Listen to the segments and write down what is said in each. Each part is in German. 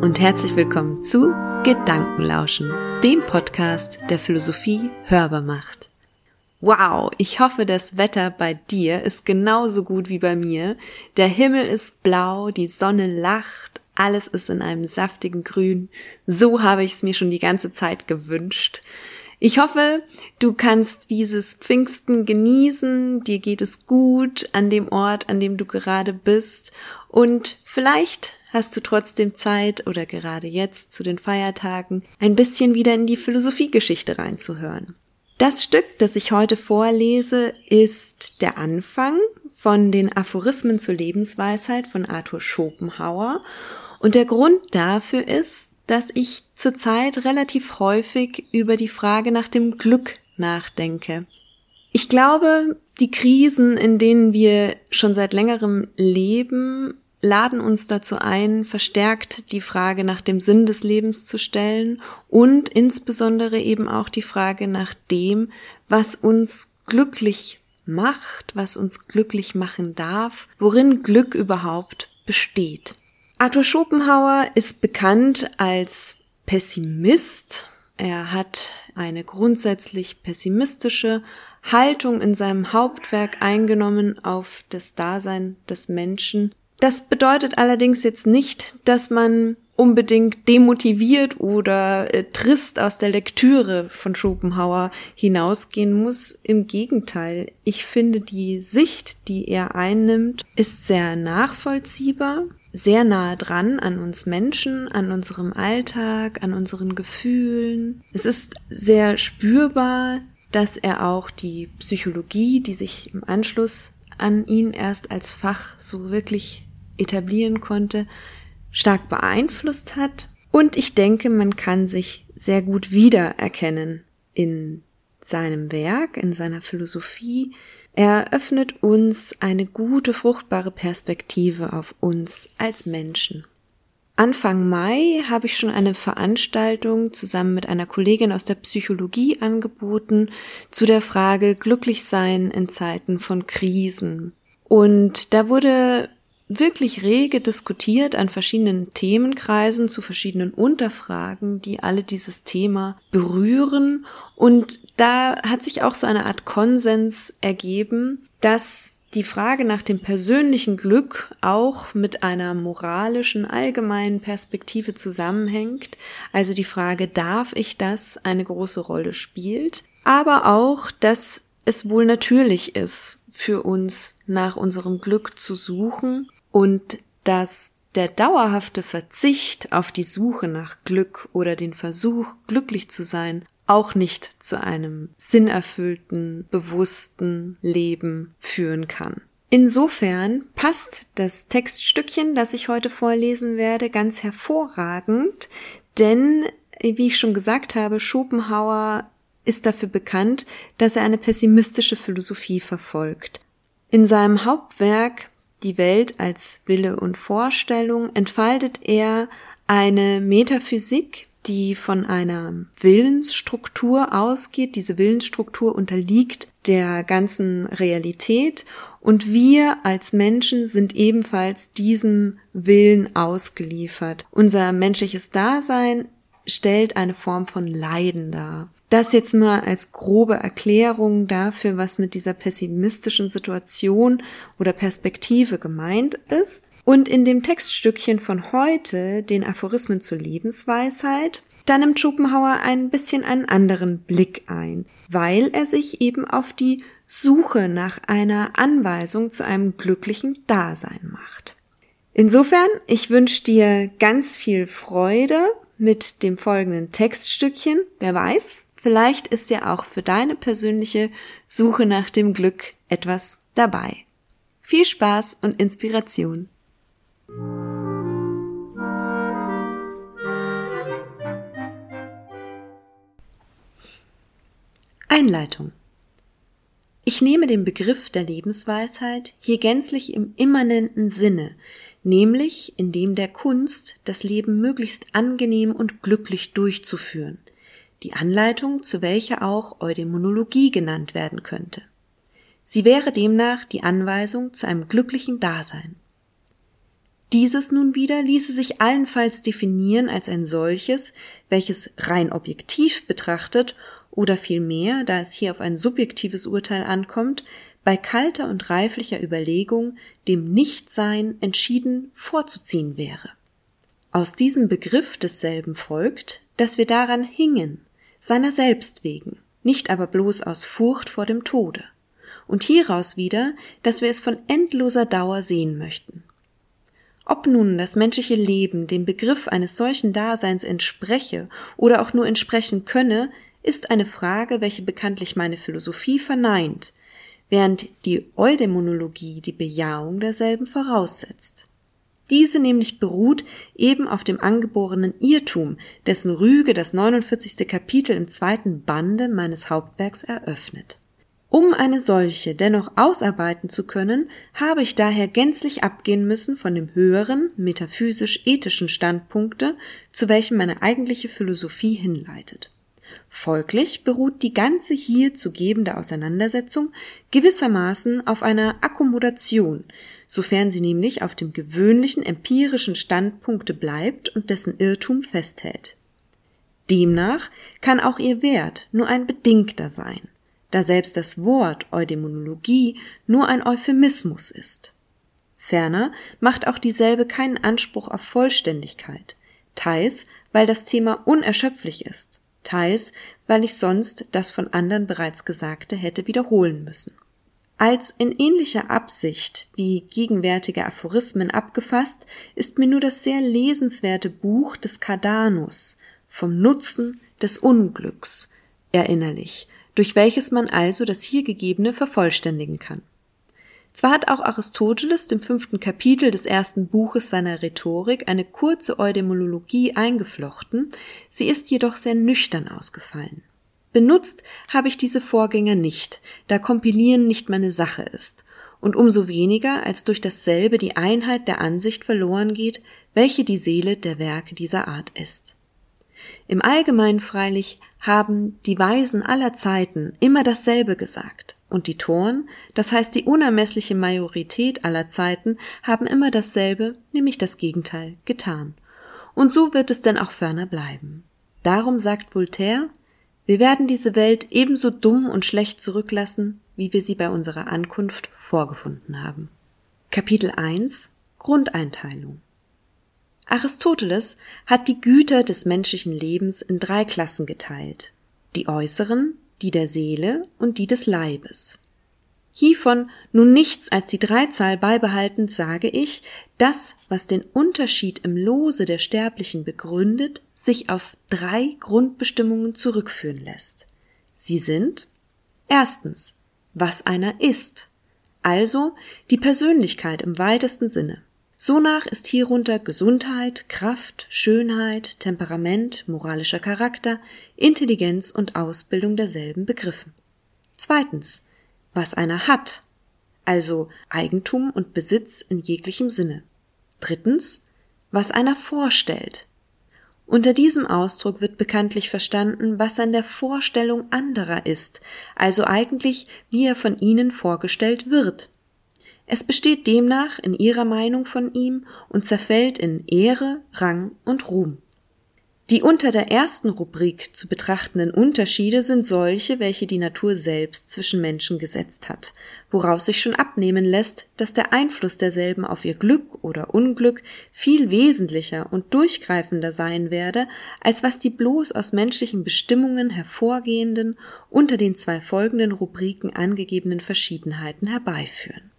und herzlich willkommen zu Gedankenlauschen, dem Podcast, der Philosophie hörbar macht. Wow, ich hoffe, das Wetter bei dir ist genauso gut wie bei mir. Der Himmel ist blau, die Sonne lacht, alles ist in einem saftigen Grün. So habe ich es mir schon die ganze Zeit gewünscht. Ich hoffe, du kannst dieses Pfingsten genießen, dir geht es gut an dem Ort, an dem du gerade bist und vielleicht hast du trotzdem Zeit oder gerade jetzt zu den Feiertagen ein bisschen wieder in die Philosophiegeschichte reinzuhören. Das Stück, das ich heute vorlese, ist der Anfang von den Aphorismen zur Lebensweisheit von Arthur Schopenhauer. Und der Grund dafür ist, dass ich zurzeit relativ häufig über die Frage nach dem Glück nachdenke. Ich glaube, die Krisen, in denen wir schon seit längerem leben, laden uns dazu ein, verstärkt die Frage nach dem Sinn des Lebens zu stellen und insbesondere eben auch die Frage nach dem, was uns glücklich macht, was uns glücklich machen darf, worin Glück überhaupt besteht. Arthur Schopenhauer ist bekannt als Pessimist. Er hat eine grundsätzlich pessimistische Haltung in seinem Hauptwerk eingenommen auf das Dasein des Menschen das bedeutet allerdings jetzt nicht, dass man unbedingt demotiviert oder äh, trist aus der Lektüre von Schopenhauer hinausgehen muss. Im Gegenteil, ich finde die Sicht, die er einnimmt, ist sehr nachvollziehbar, sehr nahe dran an uns Menschen, an unserem Alltag, an unseren Gefühlen. Es ist sehr spürbar, dass er auch die Psychologie, die sich im Anschluss an ihn erst als Fach so wirklich etablieren konnte, stark beeinflusst hat. Und ich denke, man kann sich sehr gut wiedererkennen in seinem Werk, in seiner Philosophie. Er eröffnet uns eine gute, fruchtbare Perspektive auf uns als Menschen. Anfang Mai habe ich schon eine Veranstaltung zusammen mit einer Kollegin aus der Psychologie angeboten zu der Frage glücklich sein in Zeiten von Krisen. Und da wurde wirklich rege diskutiert an verschiedenen Themenkreisen zu verschiedenen Unterfragen, die alle dieses Thema berühren. Und da hat sich auch so eine Art Konsens ergeben, dass die Frage nach dem persönlichen Glück auch mit einer moralischen allgemeinen Perspektive zusammenhängt. Also die Frage, darf ich das, eine große Rolle spielt. Aber auch, dass es wohl natürlich ist, für uns nach unserem Glück zu suchen und dass der dauerhafte Verzicht auf die Suche nach Glück oder den Versuch, glücklich zu sein, auch nicht zu einem sinnerfüllten, bewussten Leben führen kann. Insofern passt das Textstückchen, das ich heute vorlesen werde, ganz hervorragend, denn, wie ich schon gesagt habe, Schopenhauer ist dafür bekannt, dass er eine pessimistische Philosophie verfolgt. In seinem Hauptwerk die Welt als Wille und Vorstellung entfaltet er eine Metaphysik, die von einer Willensstruktur ausgeht. Diese Willensstruktur unterliegt der ganzen Realität und wir als Menschen sind ebenfalls diesem Willen ausgeliefert. Unser menschliches Dasein stellt eine Form von Leiden dar. Das jetzt mal als grobe Erklärung dafür, was mit dieser pessimistischen Situation oder Perspektive gemeint ist. Und in dem Textstückchen von heute, den Aphorismen zur Lebensweisheit, da nimmt Schopenhauer ein bisschen einen anderen Blick ein, weil er sich eben auf die Suche nach einer Anweisung zu einem glücklichen Dasein macht. Insofern, ich wünsche dir ganz viel Freude mit dem folgenden Textstückchen. Wer weiß, Vielleicht ist ja auch für deine persönliche Suche nach dem Glück etwas dabei. Viel Spaß und Inspiration. Einleitung. Ich nehme den Begriff der Lebensweisheit hier gänzlich im immanenten Sinne, nämlich in dem der Kunst, das Leben möglichst angenehm und glücklich durchzuführen, die Anleitung, zu welcher auch Eudämonologie genannt werden könnte. Sie wäre demnach die Anweisung zu einem glücklichen Dasein. Dieses nun wieder ließe sich allenfalls definieren als ein solches, welches rein objektiv betrachtet oder vielmehr, da es hier auf ein subjektives Urteil ankommt, bei kalter und reiflicher Überlegung dem Nichtsein entschieden vorzuziehen wäre. Aus diesem Begriff desselben folgt, dass wir daran hingen, seiner selbst wegen, nicht aber bloß aus Furcht vor dem Tode. Und hieraus wieder, dass wir es von endloser Dauer sehen möchten. Ob nun das menschliche Leben dem Begriff eines solchen Daseins entspreche oder auch nur entsprechen könne, ist eine Frage, welche bekanntlich meine Philosophie verneint, während die Eudämonologie die Bejahung derselben voraussetzt. Diese nämlich beruht eben auf dem angeborenen Irrtum, dessen Rüge das 49. Kapitel im zweiten Bande meines Hauptwerks eröffnet. Um eine solche dennoch ausarbeiten zu können, habe ich daher gänzlich abgehen müssen von dem höheren, metaphysisch-ethischen Standpunkte, zu welchem meine eigentliche Philosophie hinleitet. Folglich beruht die ganze hier zu gebende Auseinandersetzung gewissermaßen auf einer Akkommodation, sofern sie nämlich auf dem gewöhnlichen empirischen Standpunkte bleibt und dessen Irrtum festhält. Demnach kann auch ihr Wert nur ein bedingter sein, da selbst das Wort Eudämonologie nur ein Euphemismus ist. Ferner macht auch dieselbe keinen Anspruch auf Vollständigkeit, teils weil das Thema unerschöpflich ist, teils weil ich sonst das von anderen bereits Gesagte hätte wiederholen müssen. Als in ähnlicher Absicht wie gegenwärtige Aphorismen abgefasst, ist mir nur das sehr lesenswerte Buch des Cardanus vom Nutzen des Unglücks erinnerlich, durch welches man also das hier gegebene vervollständigen kann. Zwar hat auch Aristoteles im fünften Kapitel des ersten Buches seiner Rhetorik eine kurze Eudemologie eingeflochten, sie ist jedoch sehr nüchtern ausgefallen. Benutzt habe ich diese Vorgänger nicht, da Kompilieren nicht meine Sache ist, und umso weniger, als durch dasselbe die Einheit der Ansicht verloren geht, welche die Seele der Werke dieser Art ist. Im Allgemeinen freilich haben die Weisen aller Zeiten immer dasselbe gesagt. Und die Toren, das heißt die unermessliche Majorität aller Zeiten, haben immer dasselbe, nämlich das Gegenteil, getan. Und so wird es denn auch ferner bleiben. Darum sagt Voltaire, wir werden diese Welt ebenso dumm und schlecht zurücklassen, wie wir sie bei unserer Ankunft vorgefunden haben. Kapitel 1 Grundeinteilung Aristoteles hat die Güter des menschlichen Lebens in drei Klassen geteilt. Die äußeren, die der Seele und die des Leibes. Hiervon nun nichts als die Dreizahl beibehaltend sage ich, das, was den Unterschied im Lose der Sterblichen begründet, sich auf drei Grundbestimmungen zurückführen lässt. Sie sind erstens, was einer ist, also die Persönlichkeit im weitesten Sinne. Sonach ist hierunter Gesundheit, Kraft, Schönheit, Temperament, moralischer Charakter, Intelligenz und Ausbildung derselben begriffen. Zweitens, was einer hat, also Eigentum und Besitz in jeglichem Sinne. Drittens, was einer vorstellt. Unter diesem Ausdruck wird bekanntlich verstanden, was an der Vorstellung anderer ist, also eigentlich, wie er von ihnen vorgestellt wird. Es besteht demnach in ihrer Meinung von ihm und zerfällt in Ehre, Rang und Ruhm. Die unter der ersten Rubrik zu betrachtenden Unterschiede sind solche, welche die Natur selbst zwischen Menschen gesetzt hat, woraus sich schon abnehmen lässt, dass der Einfluss derselben auf ihr Glück oder Unglück viel wesentlicher und durchgreifender sein werde, als was die bloß aus menschlichen Bestimmungen hervorgehenden, unter den zwei folgenden Rubriken angegebenen Verschiedenheiten herbeiführen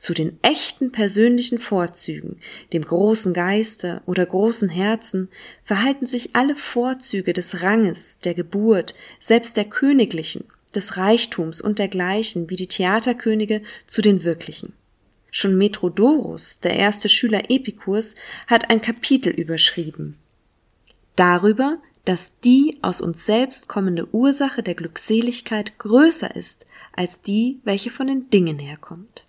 zu den echten persönlichen Vorzügen, dem großen Geiste oder großen Herzen, verhalten sich alle Vorzüge des Ranges, der Geburt, selbst der Königlichen, des Reichtums und dergleichen wie die Theaterkönige zu den wirklichen. Schon Metrodorus, der erste Schüler Epikurs, hat ein Kapitel überschrieben. Darüber, dass die aus uns selbst kommende Ursache der Glückseligkeit größer ist als die, welche von den Dingen herkommt.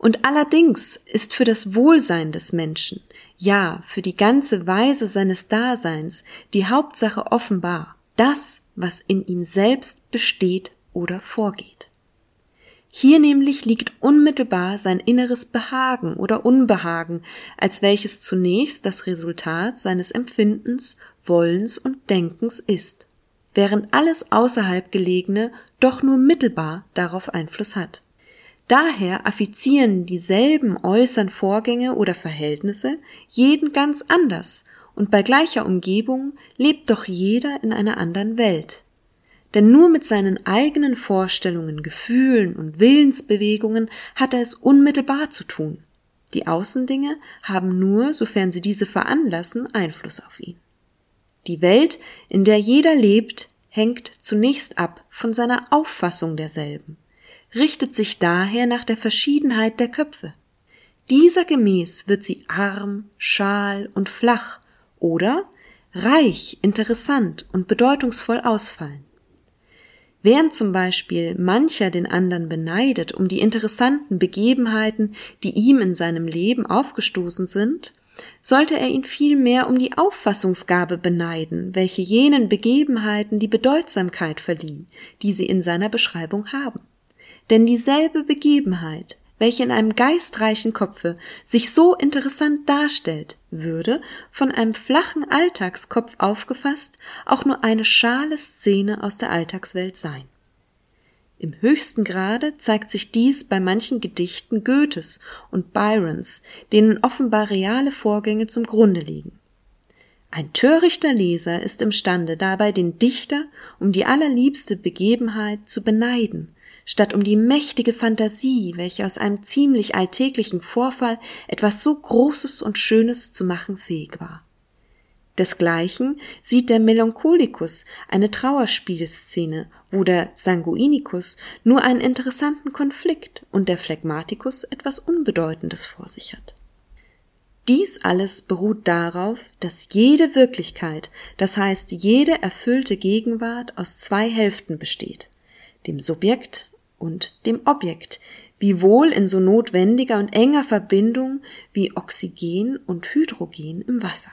Und allerdings ist für das Wohlsein des Menschen, ja, für die ganze Weise seines Daseins die Hauptsache offenbar, das, was in ihm selbst besteht oder vorgeht. Hier nämlich liegt unmittelbar sein inneres Behagen oder Unbehagen, als welches zunächst das Resultat seines Empfindens, Wollens und Denkens ist, während alles außerhalb gelegene doch nur mittelbar darauf Einfluss hat. Daher affizieren dieselben äußeren Vorgänge oder Verhältnisse jeden ganz anders, und bei gleicher Umgebung lebt doch jeder in einer anderen Welt. Denn nur mit seinen eigenen Vorstellungen, Gefühlen und Willensbewegungen hat er es unmittelbar zu tun. Die Außendinge haben nur, sofern sie diese veranlassen, Einfluss auf ihn. Die Welt, in der jeder lebt, hängt zunächst ab von seiner Auffassung derselben, richtet sich daher nach der Verschiedenheit der Köpfe. Dieser gemäß wird sie arm, schal und flach oder reich, interessant und bedeutungsvoll ausfallen. Während zum Beispiel mancher den anderen beneidet um die interessanten Begebenheiten, die ihm in seinem Leben aufgestoßen sind, sollte er ihn vielmehr um die Auffassungsgabe beneiden, welche jenen Begebenheiten die Bedeutsamkeit verlieh, die sie in seiner Beschreibung haben. Denn dieselbe Begebenheit welche in einem geistreichen Kopfe sich so interessant darstellt, würde, von einem flachen Alltagskopf aufgefasst, auch nur eine schale Szene aus der Alltagswelt sein. Im höchsten Grade zeigt sich dies bei manchen Gedichten Goethes und Byrons, denen offenbar reale Vorgänge zum Grunde liegen. Ein törichter Leser ist imstande, dabei den Dichter um die allerliebste Begebenheit zu beneiden statt um die mächtige Fantasie, welche aus einem ziemlich alltäglichen Vorfall etwas so Großes und Schönes zu machen fähig war. Desgleichen sieht der Melancholikus eine Trauerspielszene, wo der Sanguinicus nur einen interessanten Konflikt und der Phlegmaticus etwas Unbedeutendes vor sich hat. Dies alles beruht darauf, dass jede Wirklichkeit, das heißt jede erfüllte Gegenwart aus zwei Hälften besteht, dem Subjekt und dem Objekt, wiewohl in so notwendiger und enger Verbindung wie Oxygen und Hydrogen im Wasser.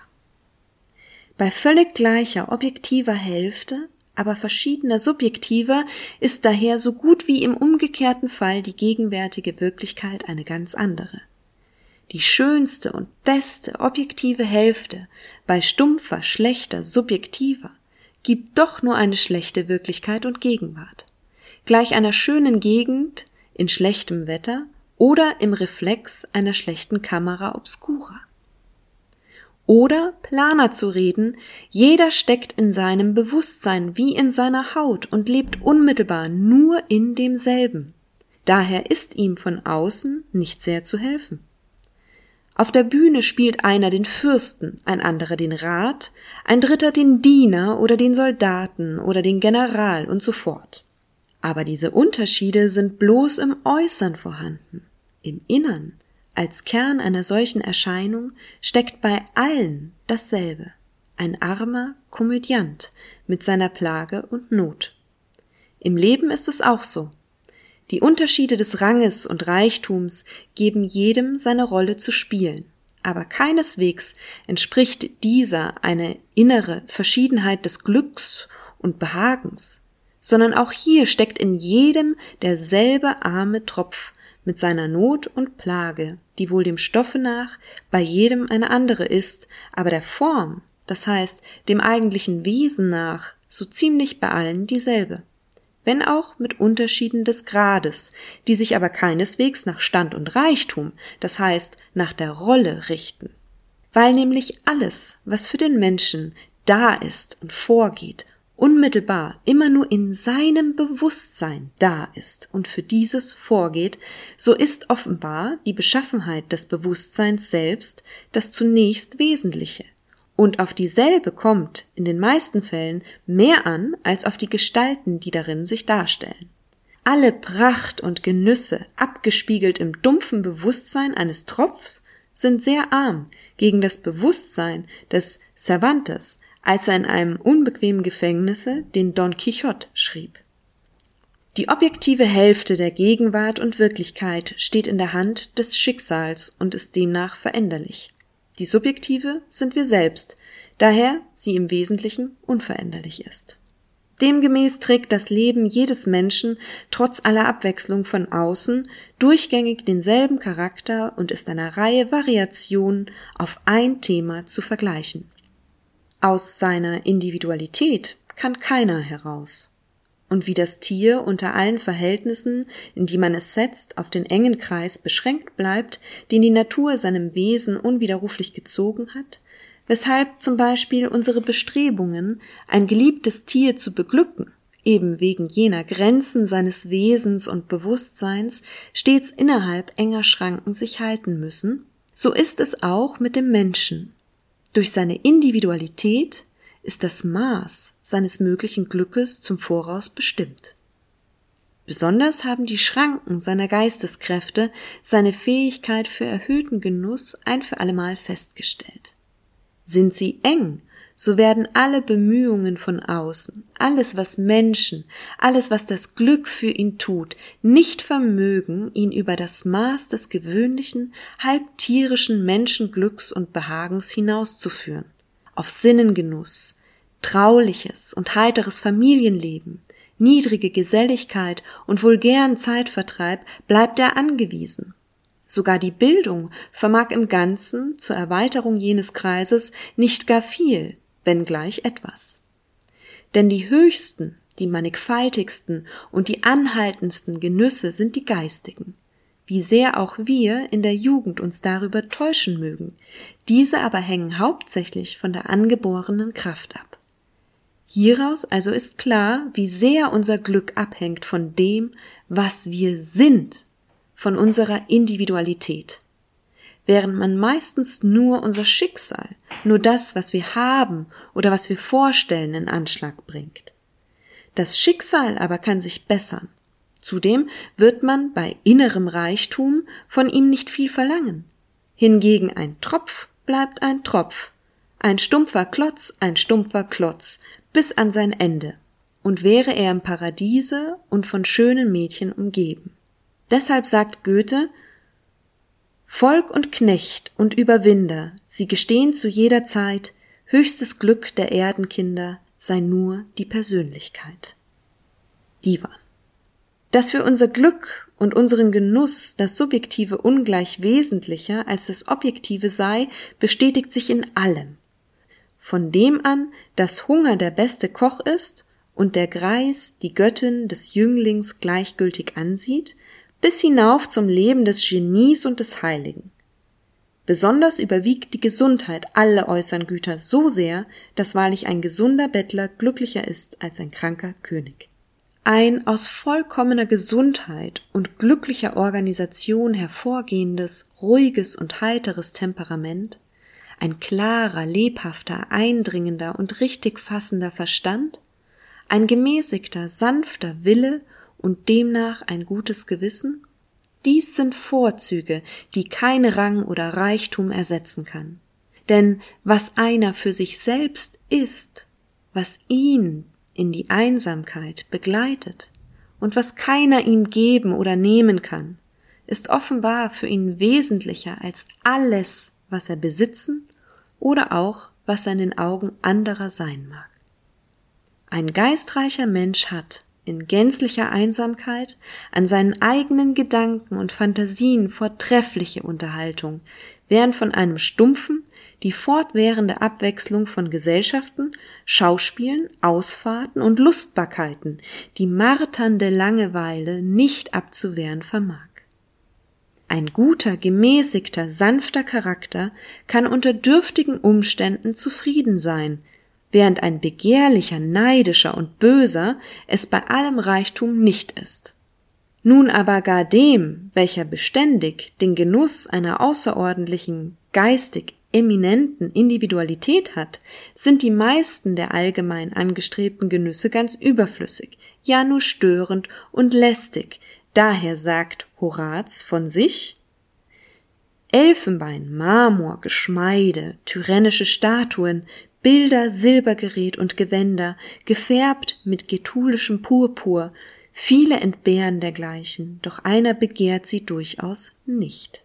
Bei völlig gleicher objektiver Hälfte, aber verschiedener subjektiver ist daher so gut wie im umgekehrten Fall die gegenwärtige Wirklichkeit eine ganz andere. Die schönste und beste objektive Hälfte bei stumpfer, schlechter, subjektiver gibt doch nur eine schlechte Wirklichkeit und Gegenwart gleich einer schönen Gegend in schlechtem Wetter oder im Reflex einer schlechten Kamera obscura. Oder planer zu reden, jeder steckt in seinem Bewusstsein wie in seiner Haut und lebt unmittelbar nur in demselben. Daher ist ihm von außen nicht sehr zu helfen. Auf der Bühne spielt einer den Fürsten, ein anderer den Rat, ein dritter den Diener oder den Soldaten oder den General und so fort. Aber diese Unterschiede sind bloß im Äußern vorhanden. Im Innern, als Kern einer solchen Erscheinung, steckt bei allen dasselbe. Ein armer Komödiant mit seiner Plage und Not. Im Leben ist es auch so. Die Unterschiede des Ranges und Reichtums geben jedem seine Rolle zu spielen, aber keineswegs entspricht dieser eine innere Verschiedenheit des Glücks und Behagens, sondern auch hier steckt in jedem derselbe arme Tropf mit seiner Not und Plage, die wohl dem Stoffe nach bei jedem eine andere ist, aber der Form, das heißt dem eigentlichen Wesen nach, so ziemlich bei allen dieselbe. Wenn auch mit Unterschieden des Grades, die sich aber keineswegs nach Stand und Reichtum, das heißt nach der Rolle richten. Weil nämlich alles, was für den Menschen da ist und vorgeht unmittelbar immer nur in seinem Bewusstsein da ist und für dieses vorgeht, so ist offenbar die Beschaffenheit des Bewusstseins selbst das zunächst Wesentliche. Und auf dieselbe kommt in den meisten Fällen mehr an als auf die Gestalten, die darin sich darstellen. Alle Pracht und Genüsse, abgespiegelt im dumpfen Bewusstsein eines Tropfs, sind sehr arm gegen das Bewusstsein des Cervantes, als er in einem unbequemen Gefängnisse den Don Quixote schrieb. Die objektive Hälfte der Gegenwart und Wirklichkeit steht in der Hand des Schicksals und ist demnach veränderlich. Die subjektive sind wir selbst, daher sie im Wesentlichen unveränderlich ist. Demgemäß trägt das Leben jedes Menschen trotz aller Abwechslung von außen durchgängig denselben Charakter und ist einer Reihe Variationen auf ein Thema zu vergleichen. Aus seiner Individualität kann keiner heraus. Und wie das Tier unter allen Verhältnissen, in die man es setzt, auf den engen Kreis beschränkt bleibt, den die Natur seinem Wesen unwiderruflich gezogen hat, weshalb zum Beispiel unsere Bestrebungen, ein geliebtes Tier zu beglücken, eben wegen jener Grenzen seines Wesens und Bewusstseins stets innerhalb enger Schranken sich halten müssen, so ist es auch mit dem Menschen. Durch seine Individualität ist das Maß seines möglichen Glückes zum Voraus bestimmt. Besonders haben die Schranken seiner Geisteskräfte seine Fähigkeit für erhöhten Genuss ein für allemal festgestellt. Sind sie eng, so werden alle Bemühungen von außen, alles was Menschen, alles was das Glück für ihn tut, nicht vermögen, ihn über das Maß des gewöhnlichen, halb tierischen Menschenglücks und Behagens hinauszuführen. Auf Sinnengenuss, trauliches und heiteres Familienleben, niedrige Geselligkeit und vulgären Zeitvertreib bleibt er angewiesen. Sogar die Bildung vermag im Ganzen zur Erweiterung jenes Kreises nicht gar viel, wenn gleich etwas. Denn die höchsten, die mannigfaltigsten und die anhaltendsten Genüsse sind die geistigen, wie sehr auch wir in der Jugend uns darüber täuschen mögen, diese aber hängen hauptsächlich von der angeborenen Kraft ab. Hieraus also ist klar, wie sehr unser Glück abhängt von dem, was wir sind von unserer Individualität, während man meistens nur unser Schicksal, nur das, was wir haben oder was wir vorstellen, in Anschlag bringt. Das Schicksal aber kann sich bessern. Zudem wird man bei innerem Reichtum von ihm nicht viel verlangen. Hingegen ein Tropf bleibt ein Tropf, ein stumpfer Klotz ein stumpfer Klotz, bis an sein Ende, und wäre er im Paradiese und von schönen Mädchen umgeben. Deshalb sagt Goethe Volk und Knecht und Überwinder, sie gestehen zu jeder Zeit, höchstes Glück der Erdenkinder sei nur die Persönlichkeit. Diva. Dass für unser Glück und unseren Genuss das Subjektive ungleich wesentlicher als das Objektive sei, bestätigt sich in allem. Von dem an, dass Hunger der beste Koch ist und der Greis die Göttin des Jünglings gleichgültig ansieht, bis hinauf zum Leben des Genies und des Heiligen. Besonders überwiegt die Gesundheit alle äußeren Güter so sehr, dass wahrlich ein gesunder Bettler glücklicher ist als ein kranker König. Ein aus vollkommener Gesundheit und glücklicher Organisation hervorgehendes, ruhiges und heiteres Temperament, ein klarer, lebhafter, eindringender und richtig fassender Verstand, ein gemäßigter, sanfter Wille und demnach ein gutes Gewissen? Dies sind Vorzüge, die kein Rang oder Reichtum ersetzen kann. Denn was einer für sich selbst ist, was ihn in die Einsamkeit begleitet und was keiner ihm geben oder nehmen kann, ist offenbar für ihn wesentlicher als alles, was er besitzen oder auch was er in den Augen anderer sein mag. Ein geistreicher Mensch hat, in gänzlicher Einsamkeit an seinen eigenen Gedanken und Fantasien vortreffliche Unterhaltung, während von einem stumpfen, die fortwährende Abwechslung von Gesellschaften, Schauspielen, Ausfahrten und Lustbarkeiten, die marternde Langeweile nicht abzuwehren vermag. Ein guter, gemäßigter, sanfter Charakter kann unter dürftigen Umständen zufrieden sein, während ein begehrlicher, neidischer und böser es bei allem Reichtum nicht ist. Nun aber gar dem, welcher beständig den Genuss einer außerordentlichen, geistig eminenten Individualität hat, sind die meisten der allgemein angestrebten Genüsse ganz überflüssig, ja nur störend und lästig. Daher sagt Horaz von sich Elfenbein, Marmor, Geschmeide, tyrannische Statuen, Bilder, Silbergerät und Gewänder, gefärbt mit getulischem Purpur, viele entbehren dergleichen, doch einer begehrt sie durchaus nicht.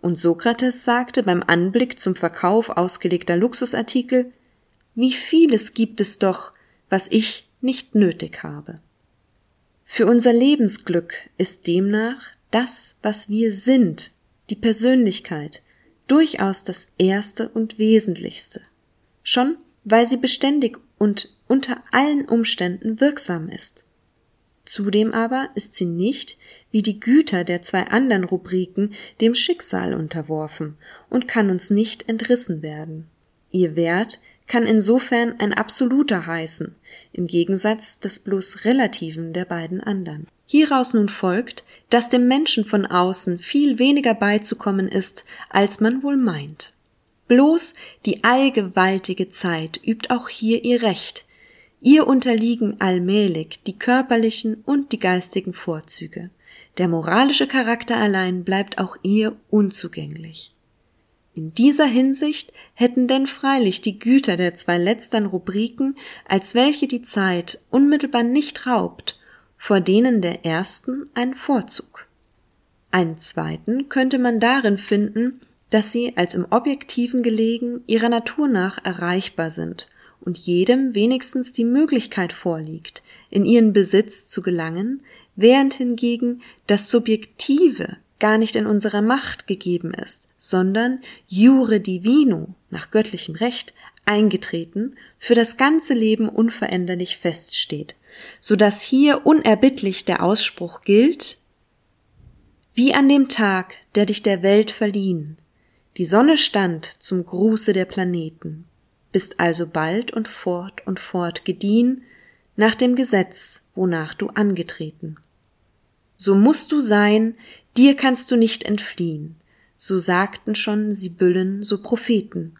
Und Sokrates sagte beim Anblick zum Verkauf ausgelegter Luxusartikel, wie vieles gibt es doch, was ich nicht nötig habe. Für unser Lebensglück ist demnach das, was wir sind, die Persönlichkeit, durchaus das Erste und Wesentlichste. Schon weil sie beständig und unter allen Umständen wirksam ist. Zudem aber ist sie nicht, wie die Güter der zwei anderen Rubriken, dem Schicksal unterworfen und kann uns nicht entrissen werden. Ihr Wert kann insofern ein absoluter heißen, im Gegensatz des bloß relativen der beiden anderen. Hieraus nun folgt, dass dem Menschen von außen viel weniger beizukommen ist, als man wohl meint. Bloß die allgewaltige Zeit übt auch hier ihr Recht. Ihr unterliegen allmählich die körperlichen und die geistigen Vorzüge. Der moralische Charakter allein bleibt auch ihr unzugänglich. In dieser Hinsicht hätten denn freilich die Güter der zwei letztern Rubriken, als welche die Zeit unmittelbar nicht raubt, vor denen der ersten einen Vorzug. Einen zweiten könnte man darin finden, dass sie als im Objektiven gelegen ihrer Natur nach erreichbar sind und jedem wenigstens die Möglichkeit vorliegt, in ihren Besitz zu gelangen, während hingegen das Subjektive gar nicht in unserer Macht gegeben ist, sondern jure divino, nach göttlichem Recht, eingetreten, für das ganze Leben unveränderlich feststeht, so dass hier unerbittlich der Ausspruch gilt, wie an dem Tag, der dich der Welt verliehen, die Sonne stand zum Gruße der Planeten, bist also bald und fort und fort gediehen nach dem Gesetz, wonach du angetreten. So musst du sein, dir kannst du nicht entfliehen, so sagten schon Sibyllen, so Propheten.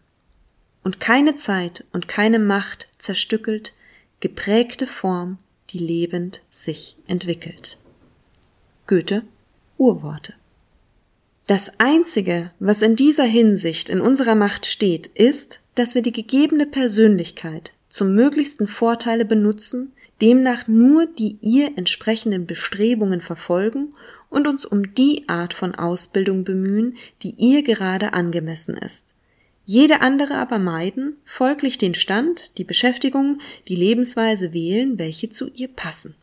Und keine Zeit und keine Macht zerstückelt, geprägte Form, die lebend sich entwickelt. Goethe Urworte das Einzige, was in dieser Hinsicht in unserer Macht steht, ist, dass wir die gegebene Persönlichkeit zum möglichsten Vorteile benutzen, demnach nur die ihr entsprechenden Bestrebungen verfolgen und uns um die Art von Ausbildung bemühen, die ihr gerade angemessen ist. Jede andere aber meiden, folglich den Stand, die Beschäftigung, die Lebensweise wählen, welche zu ihr passen.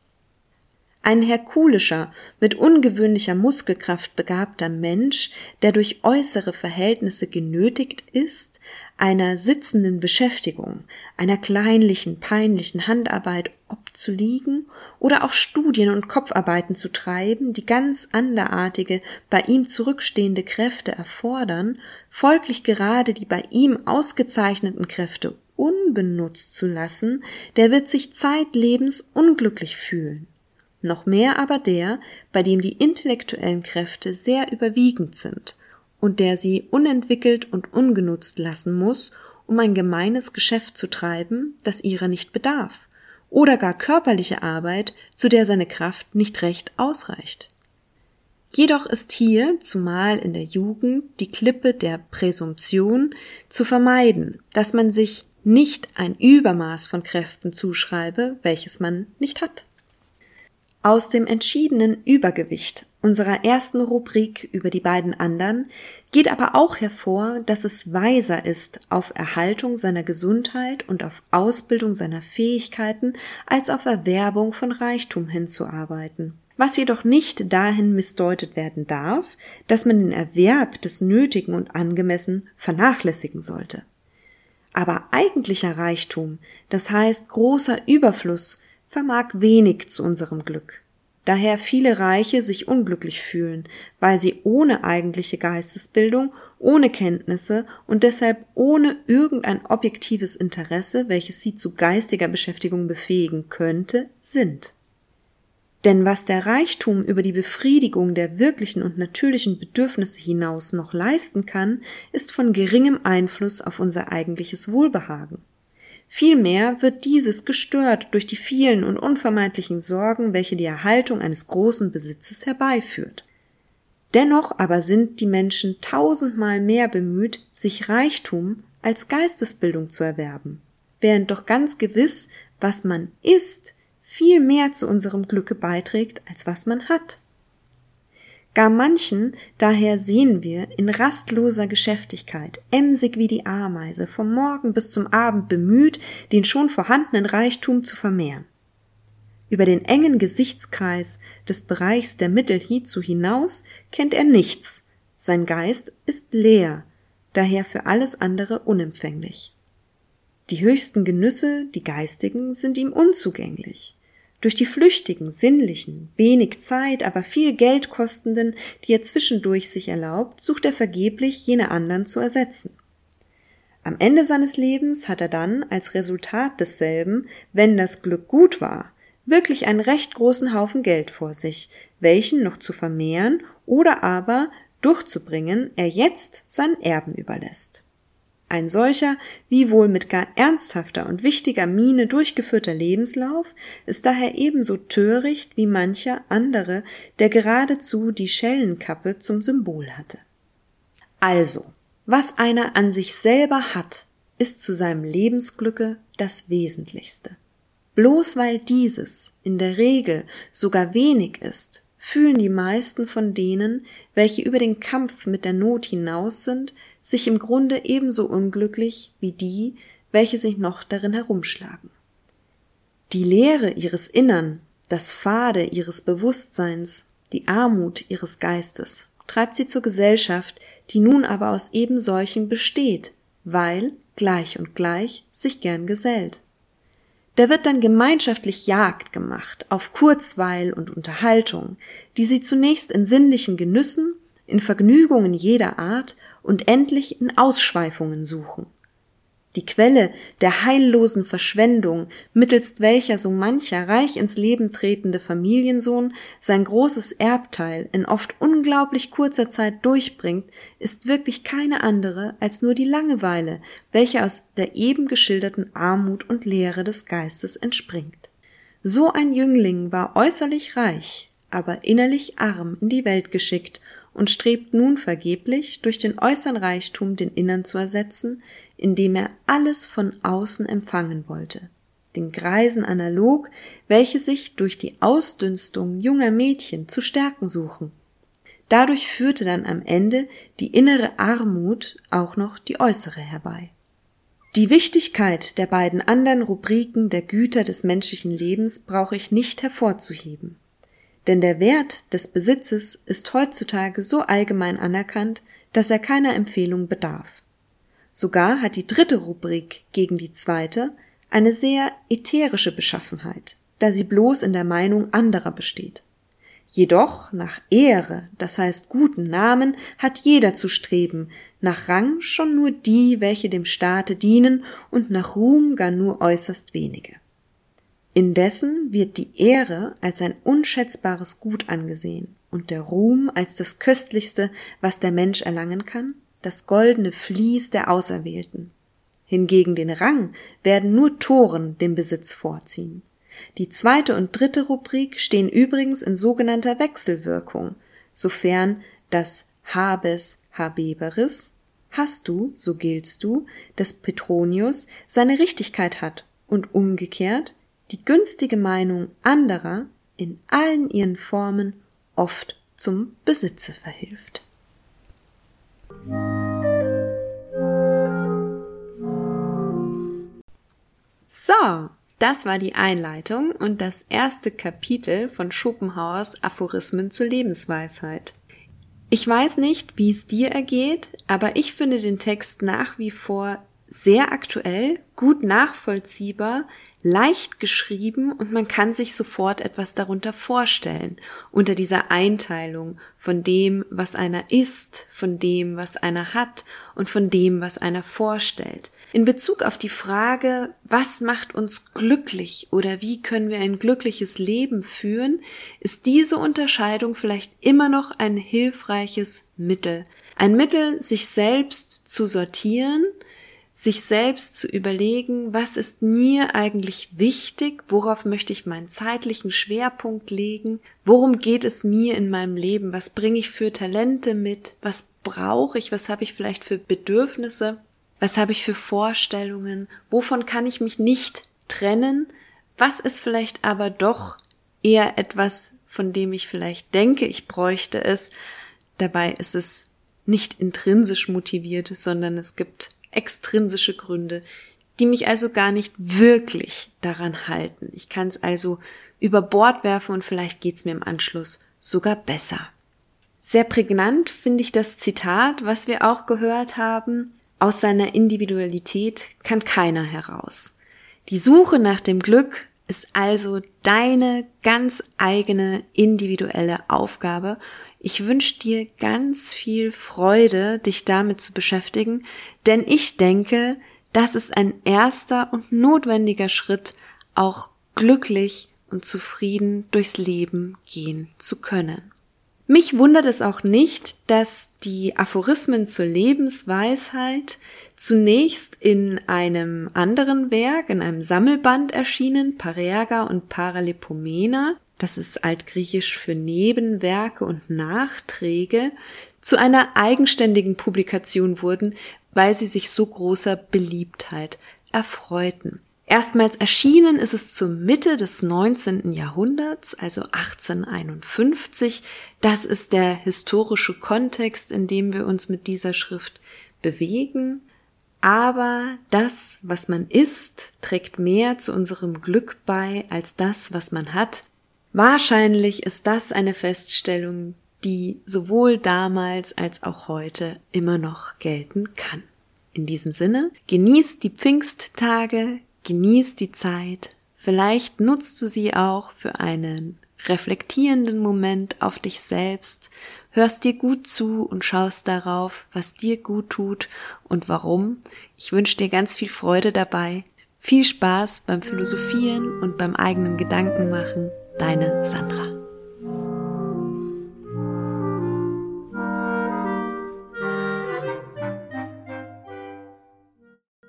Ein herkulischer, mit ungewöhnlicher Muskelkraft begabter Mensch, der durch äußere Verhältnisse genötigt ist, einer sitzenden Beschäftigung, einer kleinlichen, peinlichen Handarbeit obzuliegen oder auch Studien und Kopfarbeiten zu treiben, die ganz anderartige, bei ihm zurückstehende Kräfte erfordern, folglich gerade die bei ihm ausgezeichneten Kräfte unbenutzt zu lassen, der wird sich zeitlebens unglücklich fühlen noch mehr aber der, bei dem die intellektuellen Kräfte sehr überwiegend sind und der sie unentwickelt und ungenutzt lassen muss, um ein gemeines Geschäft zu treiben, das ihrer nicht bedarf, oder gar körperliche Arbeit, zu der seine Kraft nicht recht ausreicht. Jedoch ist hier, zumal in der Jugend, die Klippe der Präsumption zu vermeiden, dass man sich nicht ein Übermaß von Kräften zuschreibe, welches man nicht hat. Aus dem entschiedenen Übergewicht unserer ersten Rubrik über die beiden anderen geht aber auch hervor, dass es weiser ist, auf Erhaltung seiner Gesundheit und auf Ausbildung seiner Fähigkeiten als auf Erwerbung von Reichtum hinzuarbeiten. Was jedoch nicht dahin missdeutet werden darf, dass man den Erwerb des Nötigen und Angemessen vernachlässigen sollte. Aber eigentlicher Reichtum, das heißt großer Überfluss, vermag wenig zu unserem Glück. Daher viele Reiche sich unglücklich fühlen, weil sie ohne eigentliche Geistesbildung, ohne Kenntnisse und deshalb ohne irgendein objektives Interesse, welches sie zu geistiger Beschäftigung befähigen könnte, sind. Denn was der Reichtum über die Befriedigung der wirklichen und natürlichen Bedürfnisse hinaus noch leisten kann, ist von geringem Einfluss auf unser eigentliches Wohlbehagen. Vielmehr wird dieses gestört durch die vielen und unvermeidlichen Sorgen, welche die Erhaltung eines großen Besitzes herbeiführt. Dennoch aber sind die Menschen tausendmal mehr bemüht, sich Reichtum als Geistesbildung zu erwerben, während doch ganz gewiss, was man ist, viel mehr zu unserem Glücke beiträgt, als was man hat. Gar manchen daher sehen wir in rastloser Geschäftigkeit, emsig wie die Ameise, vom Morgen bis zum Abend bemüht, den schon vorhandenen Reichtum zu vermehren. Über den engen Gesichtskreis des Bereichs der Mittel hiezu hinaus kennt er nichts. Sein Geist ist leer, daher für alles andere unempfänglich. Die höchsten Genüsse, die geistigen, sind ihm unzugänglich. Durch die flüchtigen, sinnlichen, wenig Zeit, aber viel Geld kostenden, die er zwischendurch sich erlaubt, sucht er vergeblich, jene anderen zu ersetzen. Am Ende seines Lebens hat er dann als Resultat desselben, wenn das Glück gut war, wirklich einen recht großen Haufen Geld vor sich, welchen noch zu vermehren oder aber durchzubringen er jetzt seinen Erben überlässt. Ein solcher, wie wohl mit gar ernsthafter und wichtiger Miene durchgeführter Lebenslauf ist daher ebenso töricht wie mancher andere, der geradezu die Schellenkappe zum Symbol hatte. Also, was einer an sich selber hat, ist zu seinem Lebensglücke das Wesentlichste. Bloß weil dieses in der Regel sogar wenig ist, fühlen die meisten von denen, welche über den Kampf mit der Not hinaus sind, sich im Grunde ebenso unglücklich wie die, welche sich noch darin herumschlagen. Die Leere ihres Innern, das Fade ihres Bewusstseins, die Armut ihres Geistes treibt sie zur Gesellschaft, die nun aber aus eben solchen besteht, weil gleich und gleich sich gern gesellt. Da wird dann gemeinschaftlich Jagd gemacht auf Kurzweil und Unterhaltung, die sie zunächst in sinnlichen Genüssen, in Vergnügungen jeder Art und endlich in Ausschweifungen suchen. Die Quelle der heillosen Verschwendung, mittelst welcher so mancher reich ins Leben tretende Familiensohn sein großes Erbteil in oft unglaublich kurzer Zeit durchbringt, ist wirklich keine andere als nur die Langeweile, welche aus der eben geschilderten Armut und Leere des Geistes entspringt. So ein Jüngling war äußerlich reich, aber innerlich arm in die Welt geschickt und strebt nun vergeblich, durch den äußeren Reichtum den innern zu ersetzen, indem er alles von außen empfangen wollte. Den Greisen analog, welche sich durch die Ausdünstung junger Mädchen zu stärken suchen. Dadurch führte dann am Ende die innere Armut auch noch die äußere herbei. Die Wichtigkeit der beiden anderen Rubriken der Güter des menschlichen Lebens brauche ich nicht hervorzuheben. Denn der Wert des Besitzes ist heutzutage so allgemein anerkannt, dass er keiner Empfehlung bedarf. Sogar hat die dritte Rubrik gegen die zweite eine sehr ätherische Beschaffenheit, da sie bloß in der Meinung anderer besteht. Jedoch nach Ehre, das heißt guten Namen, hat jeder zu streben, nach Rang schon nur die, welche dem Staate dienen, und nach Ruhm gar nur äußerst wenige. Indessen wird die Ehre als ein unschätzbares Gut angesehen und der Ruhm als das Köstlichste, was der Mensch erlangen kann, das goldene Vlies der Auserwählten. Hingegen den Rang werden nur Toren dem Besitz vorziehen. Die zweite und dritte Rubrik stehen übrigens in sogenannter Wechselwirkung, sofern das Habes Habeberis hast du, so giltst du, des Petronius seine Richtigkeit hat und umgekehrt die günstige Meinung anderer in allen ihren Formen oft zum Besitze verhilft. So, das war die Einleitung und das erste Kapitel von Schopenhauers Aphorismen zur Lebensweisheit. Ich weiß nicht, wie es dir ergeht, aber ich finde den Text nach wie vor sehr aktuell, gut nachvollziehbar, leicht geschrieben und man kann sich sofort etwas darunter vorstellen, unter dieser Einteilung von dem, was einer ist, von dem, was einer hat und von dem, was einer vorstellt. In Bezug auf die Frage, was macht uns glücklich oder wie können wir ein glückliches Leben führen, ist diese Unterscheidung vielleicht immer noch ein hilfreiches Mittel. Ein Mittel, sich selbst zu sortieren, sich selbst zu überlegen, was ist mir eigentlich wichtig, worauf möchte ich meinen zeitlichen Schwerpunkt legen, worum geht es mir in meinem Leben, was bringe ich für Talente mit, was brauche ich, was habe ich vielleicht für Bedürfnisse, was habe ich für Vorstellungen, wovon kann ich mich nicht trennen, was ist vielleicht aber doch eher etwas, von dem ich vielleicht denke, ich bräuchte es, dabei ist es nicht intrinsisch motiviert, sondern es gibt extrinsische Gründe, die mich also gar nicht wirklich daran halten. Ich kann es also über Bord werfen und vielleicht geht's mir im Anschluss sogar besser. Sehr prägnant finde ich das Zitat, was wir auch gehört haben. Aus seiner Individualität kann keiner heraus. Die Suche nach dem Glück ist also deine ganz eigene individuelle Aufgabe. Ich wünsche dir ganz viel Freude, dich damit zu beschäftigen, denn ich denke, das ist ein erster und notwendiger Schritt, auch glücklich und zufrieden durchs Leben gehen zu können. Mich wundert es auch nicht, dass die Aphorismen zur Lebensweisheit zunächst in einem anderen Werk, in einem Sammelband erschienen, Parerga und Paralepomena, das ist altgriechisch für Nebenwerke und Nachträge, zu einer eigenständigen Publikation wurden, weil sie sich so großer Beliebtheit erfreuten. Erstmals erschienen ist es zur Mitte des 19. Jahrhunderts, also 1851. Das ist der historische Kontext, in dem wir uns mit dieser Schrift bewegen. Aber das, was man ist, trägt mehr zu unserem Glück bei als das, was man hat. Wahrscheinlich ist das eine Feststellung, die sowohl damals als auch heute immer noch gelten kann. In diesem Sinne, genießt die Pfingsttage, Genieß die Zeit. Vielleicht nutzt du sie auch für einen reflektierenden Moment auf dich selbst, hörst dir gut zu und schaust darauf, was dir gut tut und warum. Ich wünsche dir ganz viel Freude dabei. Viel Spaß beim Philosophieren und beim eigenen Gedankenmachen. Deine Sandra.